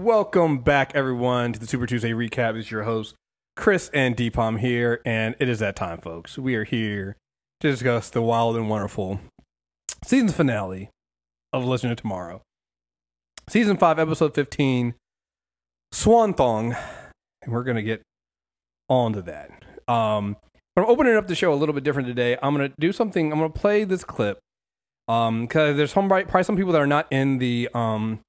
Welcome back, everyone, to the Super Tuesday recap. It's your host, Kriss and Dpalm here, and it is that time, folks. We are here to discuss the wild and wonderful season finale of Legend of Tomorrow. Season 5, Episode 15, Swan Thong. And we're going to get on to that. Um, I'm opening up the show a little bit different today. I'm going to do something, I'm going to play this clip um because there's some probably some people that are not in the um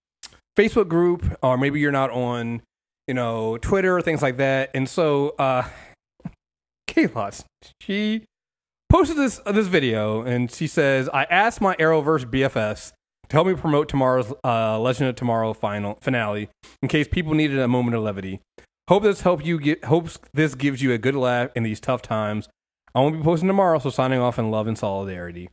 facebook group or maybe you're not on you know twitter things like that. And so uh Kayla, she posted this uh, this video and she says i asked my arrowverse bfs to help me promote tomorrow's uh legend of tomorrow final finale in case people needed a moment of levity. Hope this help you get hopes this gives you a good laugh in these tough times. I won't be posting tomorrow so signing off in love and solidarity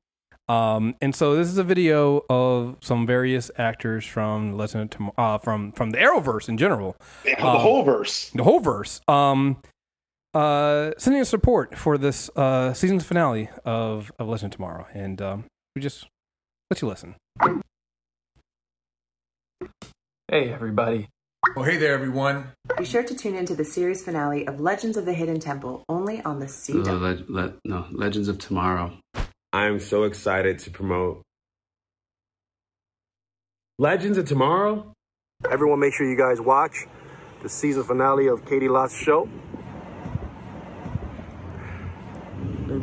um, and so this is a video of some various actors from Legend of Tom- uh, from from the Arrowverse in general, Yeah, the Um, whole verse. the whole verse. Um, uh, sending us support for this uh season's finale of of Legend of Tomorrow, and um, we just let you listen. Hey, everybody. Oh, hey there, everyone. Be sure to tune into the series finale of Legends of the Hidden Temple only on the CW. le- le- no, Legends of Tomorrow. I'm so excited to promote Legends of Tomorrow. Everyone, make sure you guys watch the season finale of Caity Lotz's show.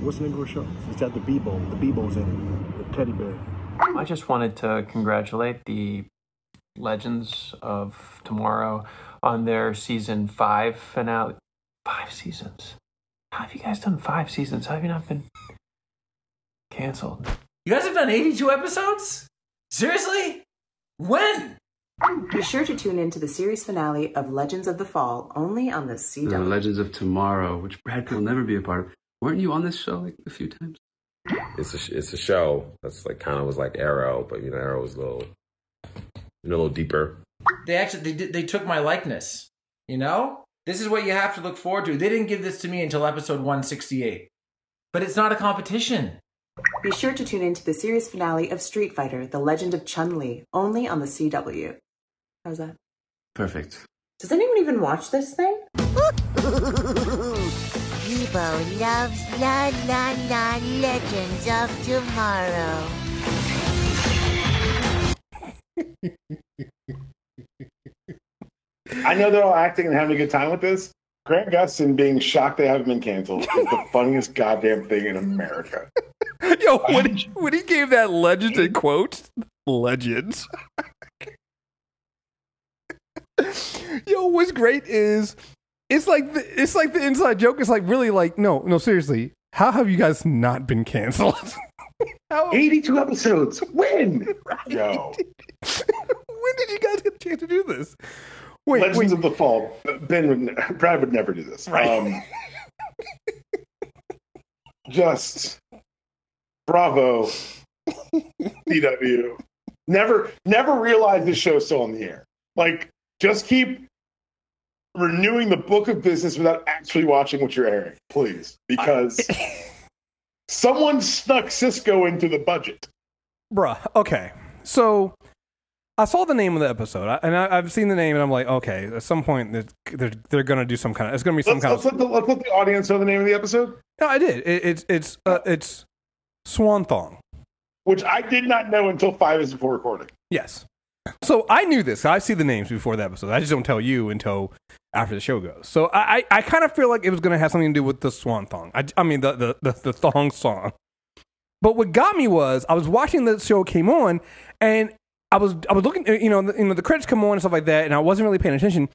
What's the name of the show? It's got the Beebo. The Beebo's in it. The teddy bear. I just wanted to congratulate the Legends of Tomorrow on their season five finale. Five seasons. How have you guys done five seasons? How have you not been canceled? You guys have done 82 episodes? Seriously? When? Be sure to tune in to the series finale of Legends of the Fall only on the The CW. Legends of Tomorrow, which Brad Pitt will never be a part of. Weren't you on this show like a few times? It's a it's a show that's like kind of was like Arrow, but you know Arrow was a little you know, a little deeper. They actually they did, they took my likeness. You know? This is what you have to look forward to. They didn't give this to me until episode 168. But it's not a competition. Be sure to tune in to the series finale of Street Fighter: The Legend of Chun Li only on the CW. How's that? Perfect. Does anyone even watch this thing? Beebo loves La La La Legends of Tomorrow. I know they're all acting and having a good time with this. Grant Gustin being shocked they haven't been canceled is the funniest goddamn thing in America. Yo, when he, when he gave that legend in quotes, legends. Yo, what's great is it's like the, it's like the inside joke. It's like really like no, no, seriously. How have you guys not been canceled? How, 82 episodes. When? Yo. when did you guys get a chance to do this? Wait, Legends wait. of the Fall. Ben would, ne- Brad would never do this. Right. Um, just bravo, CW. Never, never realized this show's still on the air. Like, just keep renewing the book of business without actually watching what you're airing, please, because someone snuck Sisqo into the budget. Bruh, okay. So I saw the name of the episode, and I, I've seen the name, and I'm like, okay, at some point they're they're, they're gonna do some kind of. It's gonna be some Let's, kind let's, of. let the, let's let the audience know the name of the episode, No, I did. It, it's it's uh, it's Swan Thong. which I did not know until five minutes before recording. Yes. So I knew this. I see the names before the episode. I just don't tell you until after the show goes. So I I, I kind of feel like it was gonna have something to do with the Swan Thong. I, I mean the, the the the thong song. But what got me was I was watching the show came on, and I was I was looking, uh, you know, the, you know, the credits come on and stuff like that, and I wasn't really paying attention.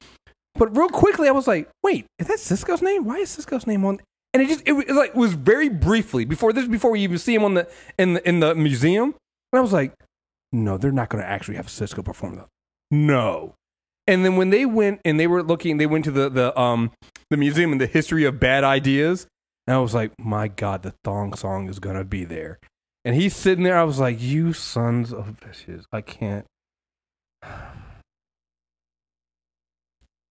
But real quickly, I was like, "Wait, is that Sisqo's name? Why is Sisqo's name on?" And it just it was like was very briefly before this before we even see him on the in the in the museum, and I was like, "No, they're not going to actually have Sisqo perform that." No. And then when they went and they were looking, they went to the the um the museum and the history of bad ideas, and I was like, "My God, the thong song is going to be there." And he's sitting there. I was like, "You sons of bitches! I can't."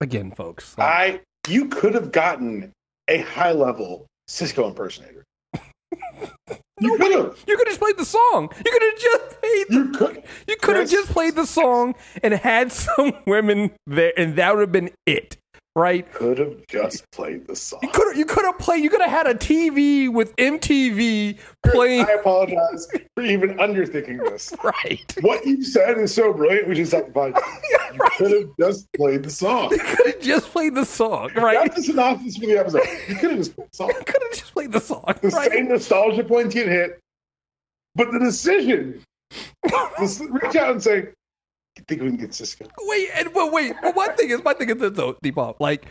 Again, folks. like- I you could have gotten a high level Sisqo impersonator. You could have. You could have just played the song. You could have just played. The, You could. you could have just played the song and had some women there, and that would have been it, right? Could have just played the song. You could have you could have played. You could have had a TV with MTV playing. I apologize for even underthinking this. Right. What you said is so brilliant. We just have to find. You could have just played the song. You could have just played the song, right? That's the synopsis for the episode. You could have just played the song. You could have just played the song, The right? same nostalgia points get hit, but the decision to reach out and say, "You think we can get Sisqo?" Wait, and but wait. But one thing is, my thing is this though, Dpalm. Like,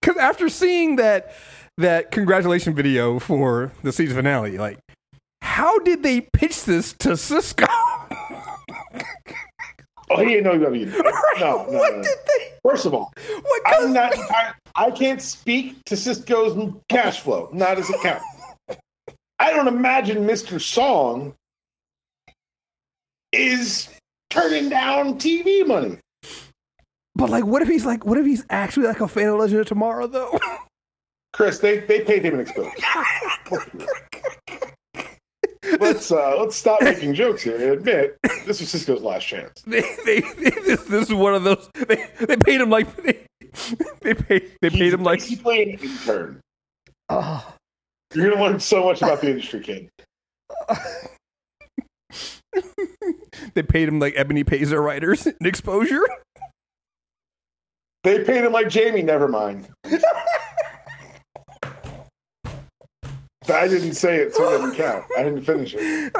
because after seeing that that congratulation video for the season finale, like, how did they pitch this to Sisqo? Oh, he didn't know WWE. No, no, what no, no. did they? First of all, What? I'm not. I, I can't speak to Sisqo's cash flow, not as account. I don't imagine Mr. Song is turning down TV money. but like, what if he's like, what if he's actually like a fan of Legend of Tomorrow though? Kriss, they, they paid him an exposure. let's uh, let's stop making jokes here and admit this was Sisqo's last chance. they, they, they this, this is one of those. They, they paid him like they, they paid they paid He's him like. an intern. Oh. You're gonna learn so much about the industry, kid. they paid him like Ebony pays their writers in exposure. They paid him like Jamie. Never mind. I didn't say it, so it doesn't count. I didn't finish it.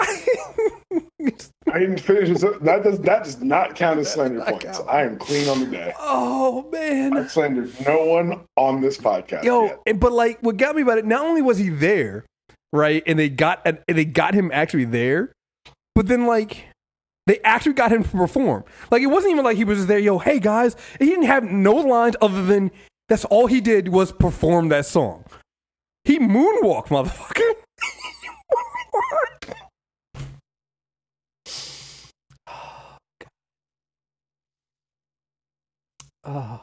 I didn't finish it. So That does that does not count as slander points. count. I am clean on the day. oh man. I've slandered no one on this podcast. Yo, and- but like, what got me about it? Not only was he there, right, and they got and they got him actually there, but then like they actually got him to perform. Like it wasn't even like he was there. Yo, hey guys, he didn't have no lines other than that's all he did was perform that song. He moonwalked, motherfucker.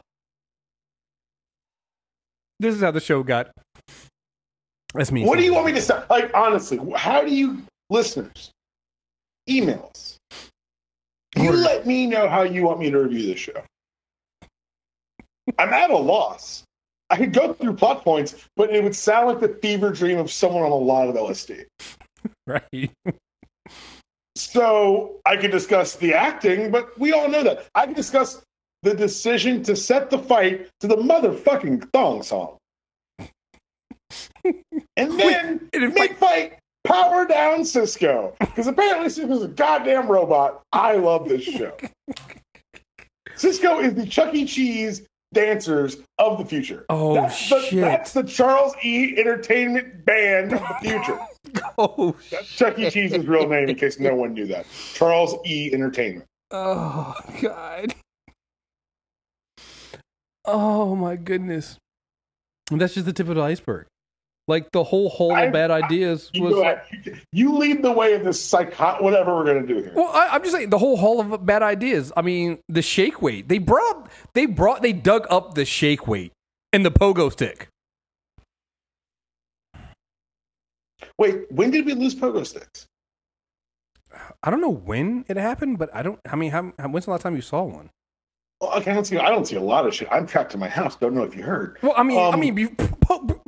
This is how the show got. That's me. What do you want me to say? Like honestly, how do you listeners emails? You let me know how you want me to review this show. I'm at a loss. I could go through plot points, but it would sound like the fever dream of someone on a lot of LSD. Right. So I could discuss the acting, but we all know that. I could discuss the decision to set the fight to the motherfucking thong song. And then mid fight, power down Sisqo. Because apparently Sisqo's a goddamn robot. I love this show. Sisqo is the Chuck E. Cheese dancers of the future. Oh, that's the, shit. That's the Charles E. Entertainment Band of the future. Oh, That's Chuck E. Cheese's real name, in case no one knew that. Charles E. Entertainment. oh, God. Oh my goodness. That's just the tip of the iceberg. Like the whole hall I- of bad ideas You, was. You- you lead the way of this psycho. Whatever we're gonna do here. Well, I, I'm just saying the whole hall of bad ideas. I mean, the shake weight. They brought. They brought. They dug up the shake weight and the pogo stick. Wait, when did we lose pogo sticks? I don't know when it happened, but I don't. I mean, how, when's the last time you saw one? Well, okay, I don't see. I don't see a lot of shit. I'm trapped in my house. Don't know if you heard. Well, I mean, I Um, mean, be,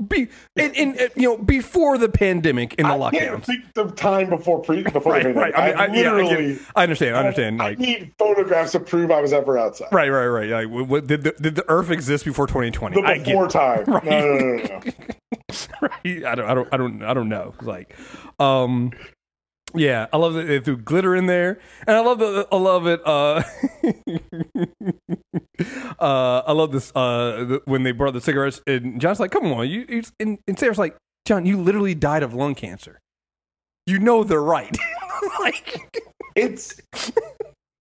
be in, in uh, you know before the pandemic in the I can't lockdowns. think the time before pre before Right, the right. I mean, I, I, literally. get- I understand. I understand. I Like, need photographs to prove I was ever outside. right, right, right. Like, what, did the did the Earth exist before 2020? The before time. Right. No, no, no, no, no. right. I don't, I don't, I don't, I don't know. Like, um, yeah, I love that they threw glitter in there, and I love the, I love it. Uh, uh, I love this. Uh, the, when they brought the cigarettes, and John's like, "Come on, you." you and, and Sara's like, "John, you literally died of lung cancer. You know they're right." like, It's.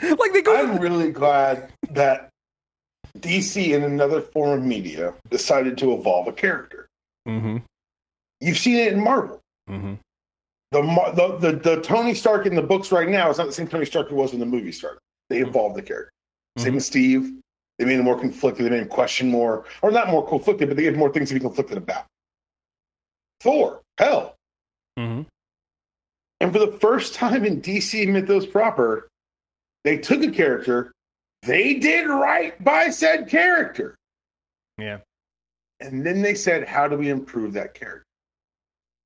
like they go. I'm really glad that DC, in another form of media, decided to evolve a character. mm-hmm. You've seen it in Marvel. Mm-hmm. The, the the the Tony Stark in the books right now is not the same Tony Stark who was when the movie started. They evolved the character. Same with Steve. They made him more conflicted. They made him question more, or not more conflicted, but they gave more things to be conflicted about. Thor, hell, Mm-hmm. And for the first time in DC mythos proper, they took a character, they did right by said character, Yeah. and then they said, "How do we improve that character?"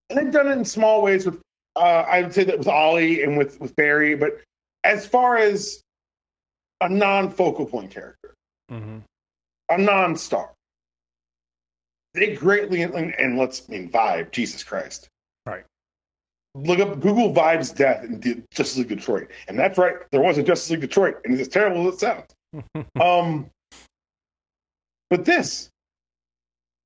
And they've done it in small ways with, uh, I would say that with Ollie and with with Barry, but as far as a non-focal point character, hmm a non-star, they greatly and, let's I mean vibe, Jesus Christ, Right. Look up Google Vibe's death in Justice League Detroit, and that's right, there was a Justice League Detroit, and it's as terrible as it sounds. Um, but this,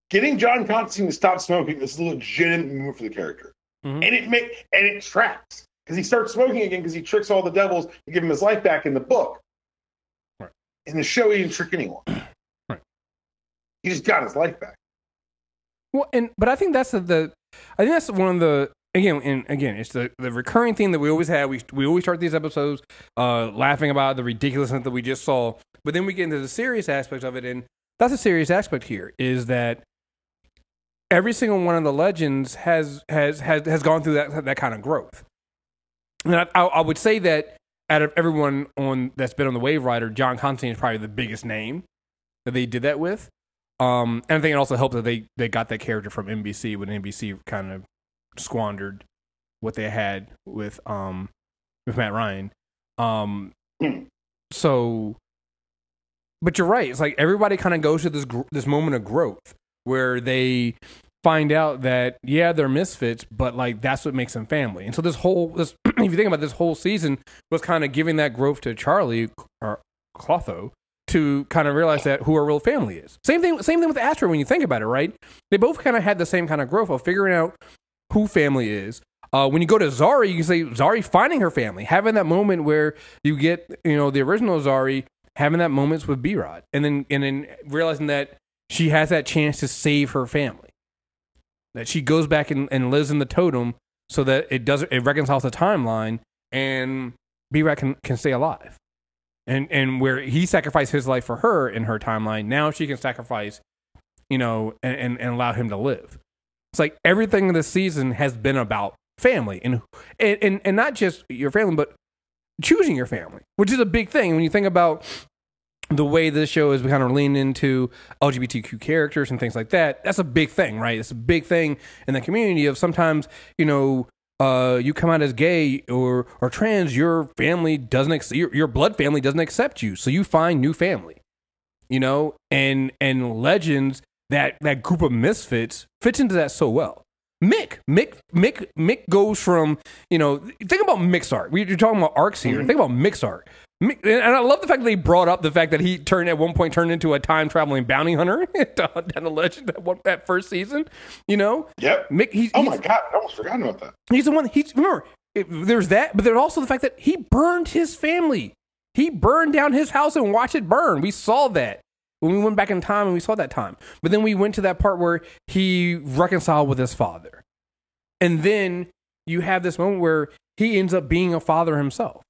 getting John Constantine to stop smoking is a legitimate move for the character, Mhm. and it make and it tracks because he starts smoking again because he tricks all the devils to give him his life back in the book. Right. In the show, he didn't trick anyone. Right. He just got his life back. Well, and but I think that's the, the I think that's one of the again and again it's the the recurring thing that we always have. We we always start these episodes uh, laughing about the ridiculousness that we just saw, but then we get into the serious aspect of it, and that's a serious aspect here is that every single one of the legends has has has has gone through that that kind of growth. And I, I, would say that out of everyone on that's been on the Waverider, John Constantine is probably the biggest name that they did that with. Um, and I think it also helped that they, they got that character from NBC when NBC kind of squandered what they had with um with Matt Ryan. Um, so, but you're right. It's like everybody kind of goes to this gr- this moment of growth where they find out that yeah they're misfits, but like that's what makes them family. And so this whole this if you think about this whole season was kind of giving that growth to Charlie or Clotho to kind of realize that who our real family is. Same thing. Same thing with Astra when you think about it, right? They both kind of had the same kind of growth of figuring out who family is. Uh, when you go to Zari, you can say Zari finding her family, having that moment where you get you know the original Zari having that moments with Behrad, and then and then realizing that she has that chance to save her family, that she goes back and, and lives in the totem so that it doesn't it reconciles the timeline and Behrad can, can stay alive. And and where he sacrificed his life for her in her timeline, now she can sacrifice, you know, and, and, and allow him to live. It's like everything in this season has been about family and and, and not just your family, but choosing your family, which is a big thing. When you think about the way this show is we kind of leaned into LGBTQ characters and things like that. That's a big thing, right? It's a big thing in the community of sometimes, you know, uh, you come out as gay or or trans, your family doesn't ex- your, your blood family doesn't accept you, so you find new family. You know, and and legends that that group of misfits fits into that so well. Mick, Mick, Mick, Mick goes from you know. Think about Mick's art. We- You're talking about arcs here. Think about Mick's arc. And I love the fact that they brought up the fact that he turned at one point turned into a time traveling bounty hunter down the legend that one that first season. You know, Yep. Mick. He's, Oh he's- my god, I almost forgot about that. He's the one. He's remember. it- There's that, but there's also the fact that he burned his family. He burned down his house and watched it burn. We saw that when we went back in time and we saw that time. But then we went to that part where he reconciled with his father, and then you have this moment where he ends up being a father himself.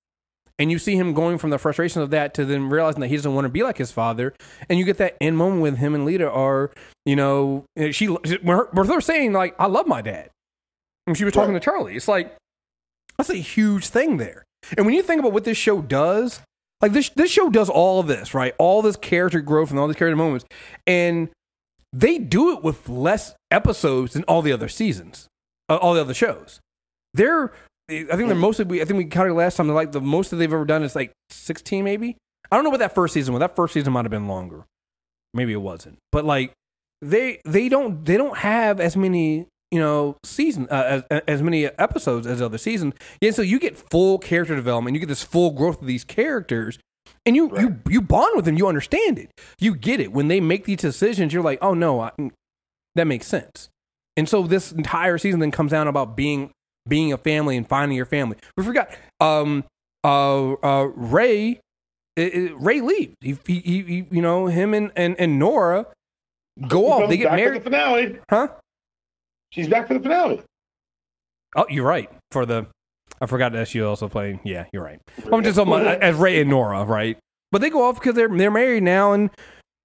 And you see him going from the frustration of that to then realizing that he doesn't want to be like his father. And you get that end moment with him and Lita are, you know, she, when, her, when they're saying, like, I love my dad. And she was talking to Charlie. It's like, that's a huge thing there. And when you think about what this show does, like this this show does all of this, right? All this character growth and all these character moments. And they do it with less episodes than all the other seasons, uh, all the other shows. They're I think they're mostly we I think we counted last time they're like the most that they've ever done is like 16 maybe. I don't know what that first season was. That first season might have been longer. Maybe it wasn't. But like they they don't they don't have as many you know season uh, as as many episodes as other seasons. Yeah, so you get full character development. You get this full growth of these characters, and you you you bond with them. You understand it. You get it when they make these decisions. You're like, oh no, I, that makes sense. And so this entire season then comes down about being being a family and finding your family. We forgot um uh uh Ray uh, uh, Ray leaves. He, he, he, you know him and and, and Nora go off. They get back for married, the finale. huh? She's back for the finale. Oh, you're right. For the, I forgot that she also playing. Yeah, you're right. I'm just talking about as Ray and Nora, right? But they go off because they're they're married now and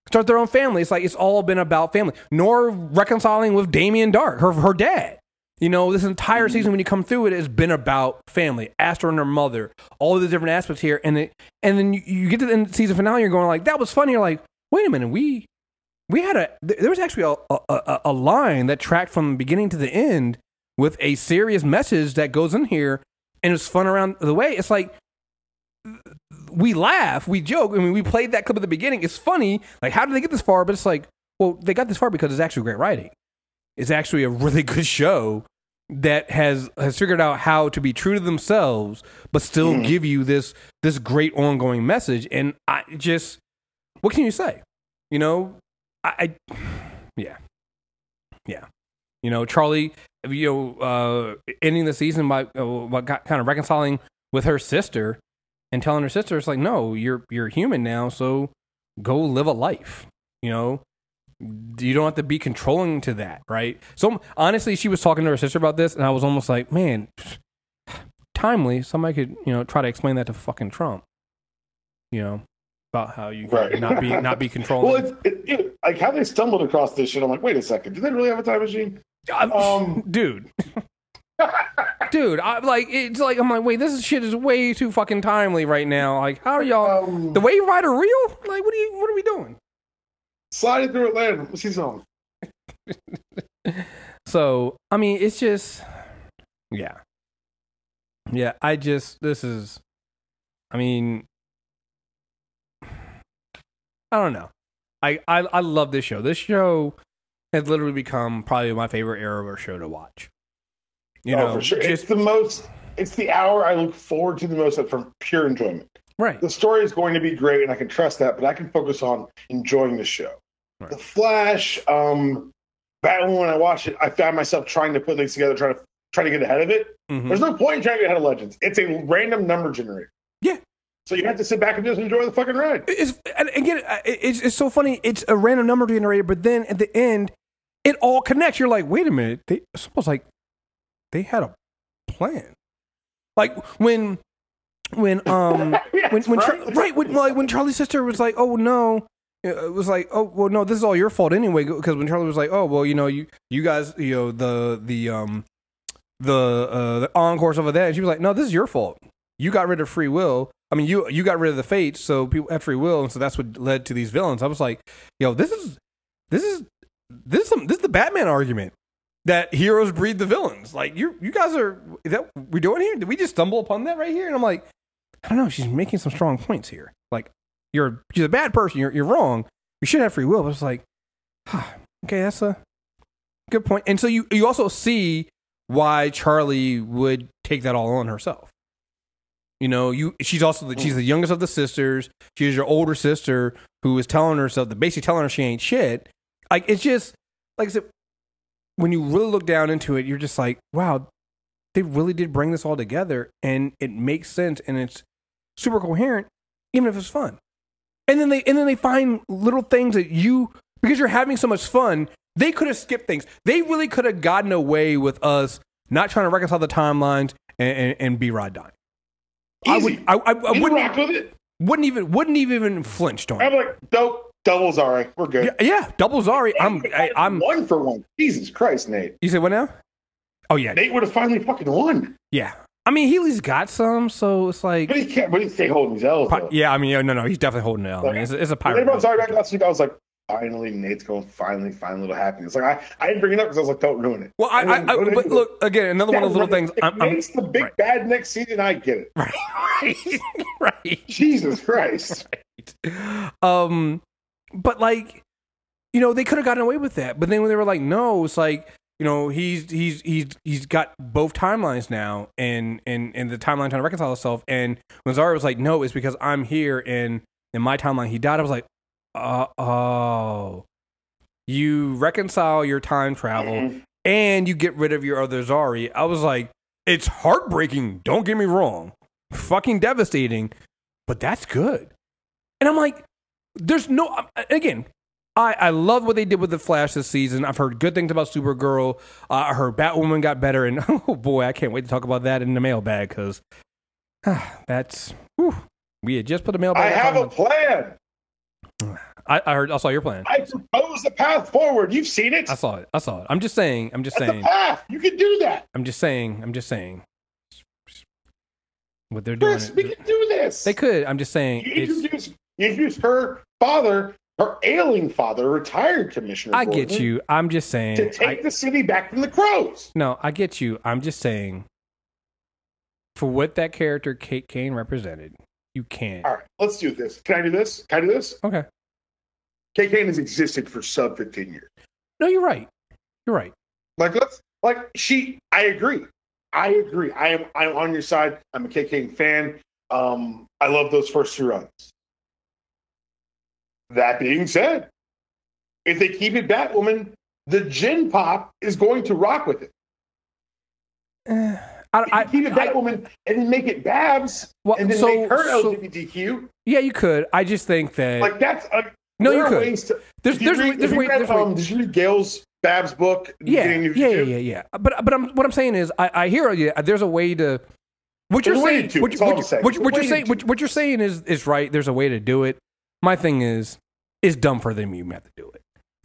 start their own family. It's like it's all been about family. Nora reconciling with Damien Darhk, her her dad. You know, this entire season mm-hmm. when you come through it has been about family, Astra and her mother, all of the different aspects here, and it, and then you, you get to the end of the season finale, you're going like, that was funny. You're like, wait a minute, we we had a there was actually a, a, a, a line that tracked from the beginning to the end with a serious message that goes in here, and it's fun around the way. It's like we laugh, we joke. I mean, we played that clip at the beginning. It's funny. Like, how did they get this far? But it's like, well, they got this far because it's actually great writing. It's actually a really good show that has has figured out how to be true to themselves, but still give you this this great ongoing message. And I just, what can you say? You know, I, I yeah, yeah. You know, Charlie, you know, uh, ending the season by, uh, by got- kind of reconciling with her sister and telling her sister, it's like, no, you're you're human now, so go live a life. You know, you don't have to be controlling to that, right? So honestly, she was talking to her sister about this, and I was almost like, man, timely. Somebody could, you know, try to explain that to fucking Trump. You know, about how you Right. not be not be controlling. Well, it's, it, it, like how they stumbled across this shit. I'm like, wait a second, do they really have a time machine? Um, dude. Dude, I like it's like I'm like, wait, this shit is way too fucking timely right now. Like, how are y'all? Um, the Waverider real? Like, what are you? What are we doing? Sliding through Atlanta. What's he on? So, I mean, it's just, yeah, yeah. I just this is, I mean, I don't know. I I I love this show. This show has literally become probably my favorite era of a show to watch. You oh, know, for sure. just it's the most. It's the hour I look forward to the most from pure enjoyment. right. The story is going to be great, and I can trust that. But I can focus on enjoying the show. Right. The Flash, um, Batman. When I watch it, I found myself trying to put things together, trying to try to get ahead of it. Mhm. There's no point in trying to get ahead of Legends. It's a random number generator. Yeah. So you have to sit back and just enjoy the fucking ride. it's and again it's it's so funny it's a random number generator but then at the end it all connects you're like wait a minute they it's almost like they had a plan like when when um Yeah, when when Char- right. right when like when Charlie's sister was like oh no it was like oh well no this is all your fault anyway because when Charlie was like oh well you know you you guys you know the the um the uh the encores over there and she was like no this is your fault you got rid of free will. I mean, you you got rid of the fates, so people have free will, and so that's what led to these villains. I was like, yo, this is this is this is some, this is the Batman argument that heroes breed the villains. Like you you guys are that we doing here? Did we just stumble upon that right here? And I'm like, I don't know. She's making some strong points here. Like you're she's a bad person. You're you're wrong. You should have free will. But it's like, okay, that's a good point. And so you you also see why Charlie would take that all on herself. You know, you she's also the, she's the mm. youngest of the sisters. She's your older sister who is telling herself, basically telling her she ain't shit. Like it's just like I said, when you really look down into it, you're just like, wow, they really did bring this all together, and it makes sense, and it's super coherent, even if it's fun. And then they and then they find little things that you because you're having so much fun. They could have skipped things. They really could have gotten away with us not trying to reconcile the timelines and, and, and Behrad dying. I would, Easy. I, I, I wouldn't, rock with it. wouldn't even, wouldn't even flinched on I'm like, dope. Doubles all right. We're good. Yeah, yeah, double Zari. I'm, I, I'm. one for one. Jesus Christ, Nate. You said what now? Oh yeah, Nate would have finally fucking won. yeah. I mean, Healy's got some, so it's like, But he can't. But he stay holding his L's. though. yeah. I mean, no, no, he's definitely holding it. out. I mean, it's, a- it's a pirate. brought Zari back last week, I was like, finally, Nate's going. Finally, finally, little happiness. Like I, I didn't bring it up because I was like, don't ruin it. Well, I, I, I but look again, another one of those little things. I'm, I'm Nate's the big right. bad next season. I get it. right, right, right. Jesus Christ. Um, but like, you know, they could have gotten away with that. But then when they were like, no, it's like, you know, he's he's he's he's got both timelines now, and and and the timeline trying to reconcile itself. And when Zari was like, no, it's because I'm here, and in my timeline he died. I was like, uh, oh, you reconcile your time travel, Mhm. and you get rid of your other Zari. I was like, it's heartbreaking. Don't get me wrong, fucking devastating, but that's good. And I'm like, there's no again. I, I love what they did with the Flash this season. I've heard good things about Supergirl. Uh, I heard Batwoman got better, and oh boy, I can't wait to talk about that in the mailbag because that's whew, we had just put the I mailbag. have a plan. I, I heard. I saw your plan. I propose the path forward. You've seen it. I saw it. I saw it. I'm just saying. I'm just That's saying. path. You can do that. I'm just saying. I'm just saying. What they're doing. Kriss, we can do this. They could. I'm just saying. You introduce, you introduce her father, her ailing father, retired commissioner. I get Gordon, you. I'm just saying. To take I- the city back from the crows. no, I get you. I'm just saying. For what that character Kate Kane represented, you can't. All right, let's do this. Can I do this? Can I do this? Okay. Kate Kane has existed for sub 15 years. No, you're right. You're right. Like let's like she I agree. I agree. I am I'm on your side. I'm a Kate Kane fan. Um I love those first two runs. That being said, if they keep it Batwoman, the gin pop is going to rock with it. Eh, I, If you I, keep it Batwoman and then make it Babs Well, and then so- make her so- LGBTQ. yeah, you could. I just think that. Like that's a no, you could. ways to- There's, there's, read- there's, way, read, there's way- um, Did you read Gail's Babs book? yeah, yeah, yeah, yeah, yeah. But but I'm, what I'm saying is, I, I hear you. There's a way to. What you're There's a way saying, what, what, I'm you- saying. what, you- what There's a you're saying, what you're saying is is right. There's a way to do it. My thing is, it's dumb for them. You have to do it.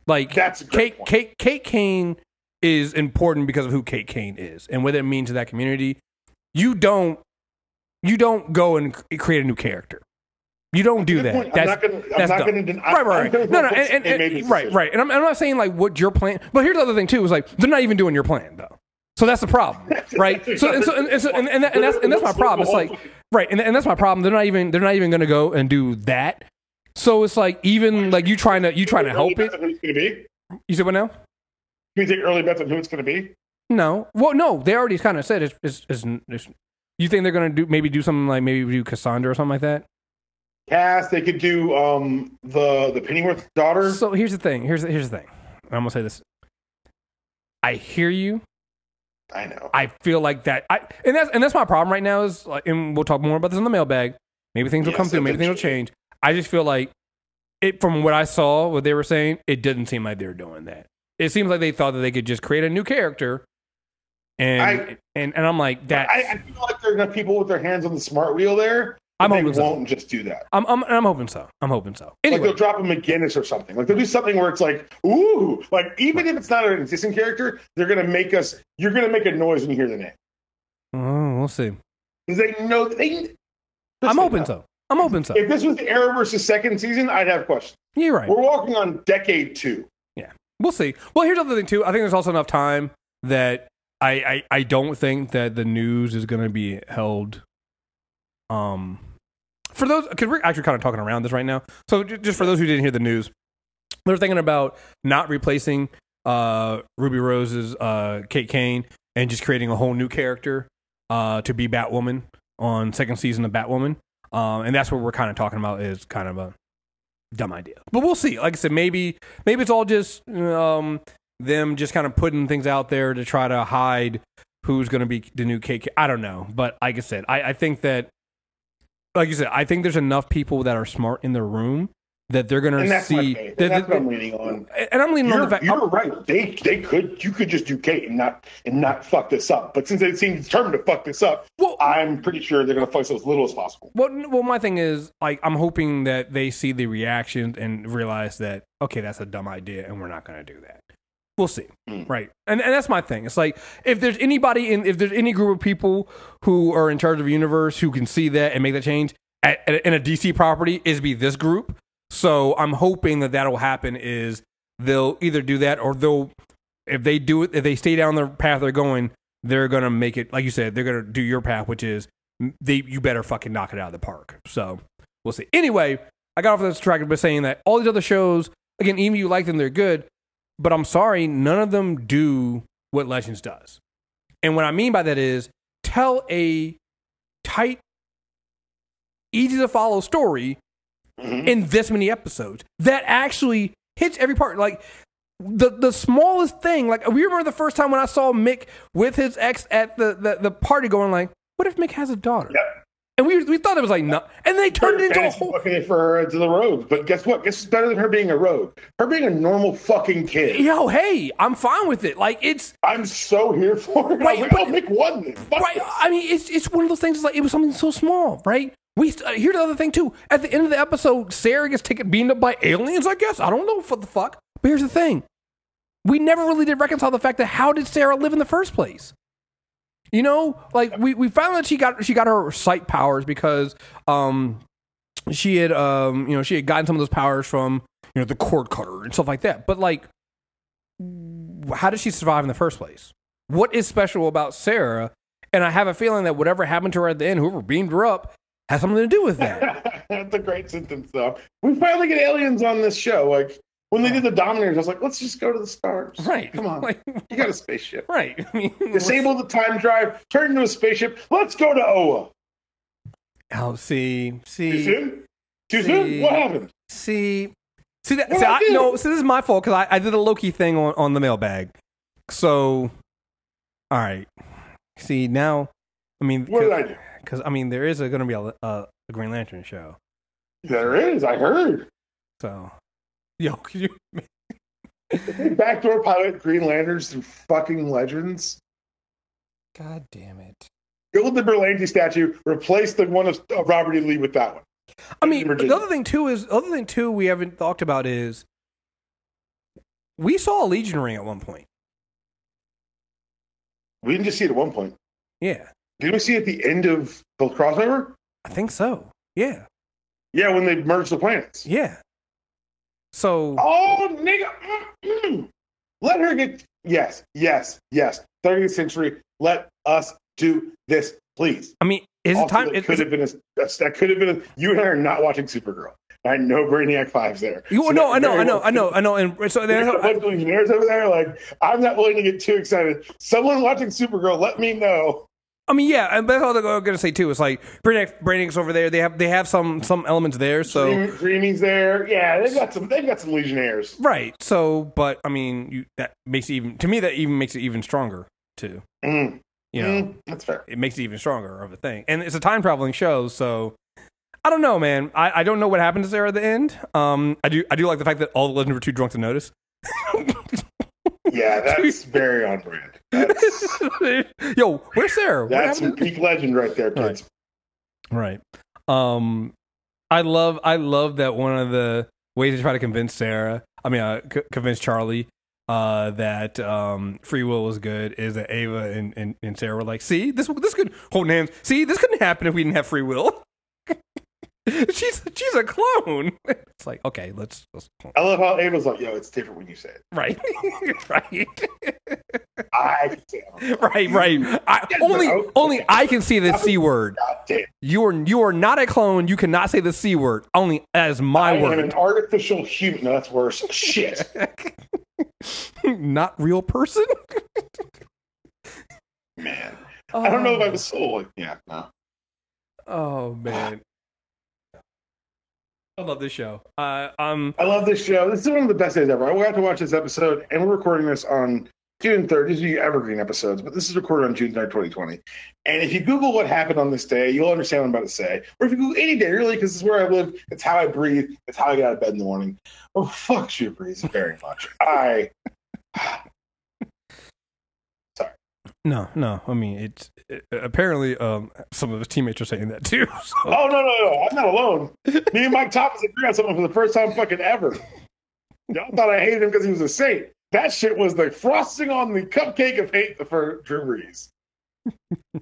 Like That's Kate, point. Kate, Kate Kane is important because of who Kate Kane is and what it means to that community. You don't, you don't go and create a new character. You don't do that. point. I'm That's, not gonna- I'm not dumb. gonna den- right, I'm right, right. No, no, and, and, and- right, right. And I'm, I'm not saying like what your plan. But here's the other thing too: is like they're not even doing your plan though. So that's the problem, right? So and so and, and, so, and, and, that- and that's and that's my problem. It's like right, and, and that's my problem. They're not even they're not even going to go and do that. So it's like even like you trying to you trying to help it. Who it's going to be? You said what now? Can you take early bets on who it's going to be? No. Well, no. They already kind of said it's, it's, it's, it's. You think they're gonna do maybe do something like maybe do Cassandra or something like that? Cast. They could do um the the Pennyworth daughter. So here's the thing. Here's the, here's the thing. I'm gonna say this. I hear you. I know. I feel like that. I and that's and that's my problem right now is like, and we'll talk more about this in the mailbag. Maybe things will Yes, come through. Maybe things will change. I just feel like it from what I saw, what they were saying, it didn't seem like they were doing that. It seems like they thought that they could just create a new character, and I- and and I'm like that. I, I feel like there are enough people with their hands on the smart wheel there. I'm that they hoping so. won't just do that. I'm, I'm I'm hoping so. I'm hoping so. Like they'll drop a McGinnis or something. Like they'll do something where it's like, ooh, like even if it's not an existing character, they're gonna make us. You're gonna make a noise when you hear the name oh, we'll see. because they know they. I'm hoping uh, so. I'm hoping so. If this was the Arrowverse's second season, I'd have questions. You're right. We're walking on decade two. Yeah, we'll see. Well, here's the other thing too. I think there's also enough time that I I, I don't think that the news is going to be held. Um, for those because we're actually kind of talking around this right now. So just for those who didn't hear the news, they're thinking about not replacing uh Ruby Rose's uh Kate Kane and just creating a whole new character uh to be Batwoman on second season of Batwoman. Um, and that's what we're kind of talking about is kind of a dumb idea. But we'll see. Like I said, maybe maybe it's all just um, them just kind of putting things out there to try to hide who's going to be the new KK. I don't know, but like I said, I, I think that, like you said, I think there's enough people that are smart in the room that they're going to see. that- that's that- what I'm leaning on. and I'm leaning on You're, the fact. you're right. They they could you could just do Kate and not and not fuck this up. But since they seem determined to fuck this up, Well- I'm pretty sure they're gonna fuck this as little as possible. Well, well, my thing is, like, I'm hoping that they see the reactions and realize that okay, that's a dumb idea, and we're not going to do that. We'll see, Mm. right? And and that's my thing. It's like if there's anybody in, if there's any group of people who are in charge of the universe who can see that and make that change at, at, in a DC property, is be this group. So I'm hoping that that'll happen. Is they'll either do that or they'll if they do it if they stay down the path they're going, they're gonna make it like you said. They're gonna do your path, which is they you better fucking knock it out of the park. So we'll see. Anyway, I got off this track by saying that all these other shows, again, even if you like them, they're good. But I'm sorry, none of them do what Legends does. And what I mean by that is tell a tight, easy to follow story Mm-hmm. in this many episodes that actually hits every part. Like the the smallest thing. Like we remember the first time when I saw Mick with his ex at the the, the party, going like, "What if Mick has a daughter?" Yep. And we we thought it was like no, and they turned it into a whole. it for her to the road. But guess what? Guess it's better than her being a road. Her being a normal fucking kid. Yo, hey, I'm fine with it. Like it's I'm so here for it. Right, I'm like, oh, but- oh, Mick won this. Fuck right. this. I mean, it's it's one of those things. Like it was something so small, right? We uh, here's the other thing too. At the end of the episode, Sara gets taken beamed up by aliens. I guess I don't know what the fuck. But here's the thing: we never really did reconcile the fact that how did Sara live in the first place? You know, like we, we found that she got she got her sight powers because um she had um you know she had gotten some of those powers from you know the cord cutter and stuff like that. But like, how did she survive in the first place? What is special about Sara? And I have a feeling that whatever happened to her at the end, whoever beamed her up, has something to do with that. That's a great sentence, though. We finally get aliens on this show. Like when they did the Dominators, I was like, let's just go to the stars. Right. Come on. Like, You got a spaceship. right. I mean, Disable the time drive, turn into a spaceship. Let's go to Oa. Oh, see, Too see, soon? Too See. soon? What happened? see, see that. What See, I I, no, see, this is my fault because I, I did a Loki thing on, on the mailbag. So, all right. See now, I mean, What did I do? Because I mean, there is going to be a, a, a Green Lantern show. There is. I heard. So, yo, could you? Backdoor pilot Green Lanterns through fucking legends. God damn it! Build the Berlanti statue. Replace the one of of Robert E. Lee with that one. I mean, the other thing too is other thing too we haven't talked about is we saw a Legion ring at one point. We didn't just see it at one point. Yeah, Did we see at the end of the crossover? I think so. Yeah, Yeah, when they merged the planets. yeah. So Oh, nigga. Mm-mm. Let her get. Yes, yes, yes. 30th century. Let us do this, please. I mean, is it Also, time? that could have been a, that could have been a, you and I are not watching Supergirl. I know Brainiac Five's there. you, So no, I know, I know, I know, I know. And so There's a bunch of Legionnaires over there. Like, I'm not willing to get too excited. Someone watching Supergirl, let me know. I mean, yeah, and that's all I'm going to say too. It's like Brainiac, Brainiac's over there. They have they have some some elements there. So Dream, there. Yeah, they've got some. They've got some Legionnaires. right. So, but I mean, you, that makes it even to me that even makes it even stronger too. Mm, You know, mm, that's fair. it makes it even stronger of a thing. And it's a time traveling show, so I don't know, man. I, I don't know what happened to Sara at the end. Um, I do I do like the fact that all the legends were too drunk to notice. Yeah, that's very on brand. That's, Yo, where's Sara? What that's happened some peak legend right there, kids. Right. Um, I love I love that one of the ways to try to convince Sara, I mean, uh, c- convince Charlie, uh, that um, free will was good is that Ava and, and, and Sara were like, see, this this could hold hands. See, this couldn't happen if we didn't have free will. she's she's a clone. It's like okay, let's, let's I love how Ava's like, "Yo, it's different when you say it." right, right, I can say it. right, right. I, only only I can see the c word. You are you are not a clone. You cannot say the c word. Only as my I am word. an artificial human. No, that's worse. Shit. not real person. Man. I don't know if I oh. was soul. Like, yeah, no. Oh man, I love this show. Uh, um, I love this show. This is one of the best days ever. I got to watch this episode, and we're recording this on June 3rd. These are your evergreen episodes, but this is recorded on June 3rd, 2020. And if you Google what happened on this day, you'll understand what I'm about to say. Or if you Google any day, really, because this is where I live, it's how I breathe, it's how I get out of bed in the morning. Oh, fuck you, Brees, very much. I. no, no. I mean, it's it, apparently um some of his teammates are saying that too. So. Oh, no, no, no. I'm not alone. Me and Mike Thomas agree on something for the first time fucking ever. Y'all thought I hated him because he was a saint. That shit was the frosting on the cupcake of hate for Drew Brees.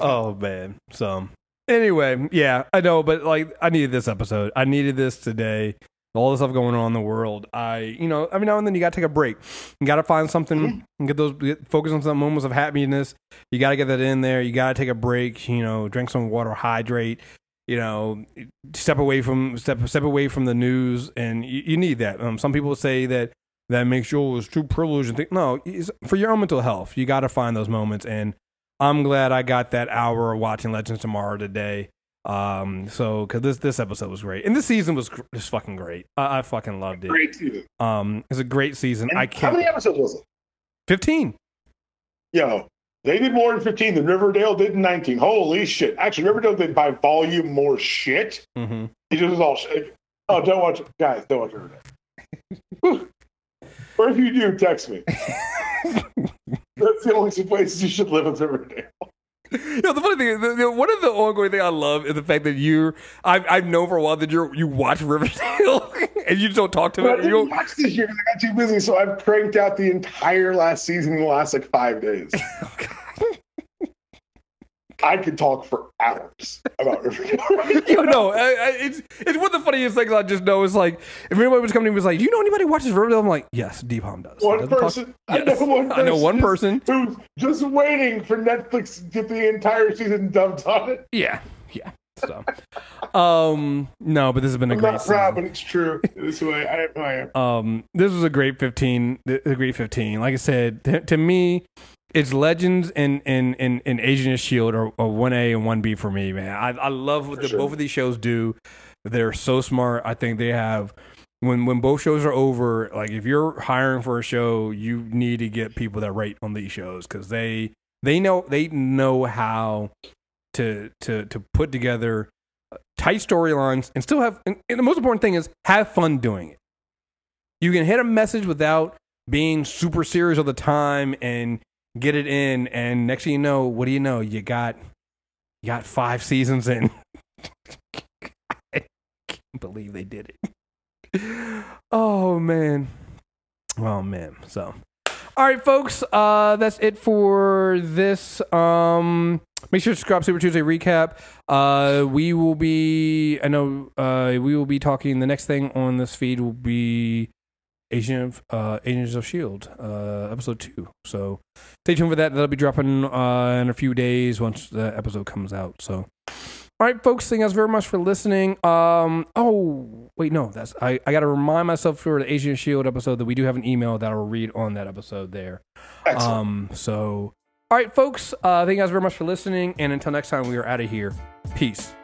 Oh man. So anyway, yeah, I know, but like I needed this episode. I needed this today. All the stuff going on in the world. I, you know, every now and then you got to take a break. You got to find something and get those get, focus on some moments of happiness. You got to get that in there. You got to take a break. You know, drink some water, hydrate. You know, step away from step step away from the news, and you, you need that. Um, some people say that that makes you it's too privileged and think no, it's for your own mental health. You got to find those moments, and I'm glad I got that hour of watching Legends Tomorrow today. Um, so because this this episode was great, and this season was just fucking great. I, I fucking loved it. Great season. Um, it's a great season. And I can't. How many episodes was it? Fifteen. Yo, they did more in 15 than Riverdale did in 19. Holy shit. Actually, Riverdale did by volume more shit. Mm-hmm. It just was all shit. Oh, don't watch it. Guys, don't watch Riverdale. Or if you do, text me. That's the only two places you should live in Riverdale. You know, the funny thing is, the, the, one of the ongoing thing I love is the fact that you're, I've, I've known for a while that you you watch Riverdale and you just don't talk to I me. You didn't don't, watch this year because I got too busy, so I've cranked out the entire last season in the last like five days. I could talk for hours about Riverdale. you know, I, I, it's it's one of the funniest things I just know is like if anybody was coming to me and was like, "Do you know anybody who watches Riverdale?" I'm like, "Yes, Dpalm does." One Doesn't talk- person, I Yes. know one. I know one person person. who's just waiting for Netflix to get the entire season dumped on it. Yeah, yeah. So, um, no, but this has been a I'm great not proud, season. but it's true. This way, I am. I am. Um, this was a great 15. A great 15. Like I said, to, to me, it's Legends and and and, and Agent of Shield are, one A and one B for me, man. I I love what the, sure. both of these shows do. They're so smart. I think they have. When, when both shows are over, like if you're hiring for a show, you need to get people that rate on these shows because they they know they know how to to to put together uh, tight storylines and still have. And, and the most important thing is have fun doing it. You can hit a message without being super serious all the time and get it in. And next thing you know, what do you know? You got you got five seasons in. I can't believe they did it. Oh man. Oh man. So all right, folks. Uh, that's it for this. Um, make sure to subscribe Super Tuesday recap. Uh, we will be. I know. Uh, we will be talking. The next thing on this feed will be Agent of uh, Agents of Shield, uh, episode two. So stay tuned for that. That'll be dropping uh, in a few days once the episode comes out. So. All right, folks. Thank you guys very much for listening. Um. Oh, wait, no. That's I. I got to remind myself for the Agent of Shield episode that we do have an email that I'll read on that episode there. Excellent. Um. So, all right, folks. Uh, thank you guys very much for listening, and until next time, we are out of here. Peace.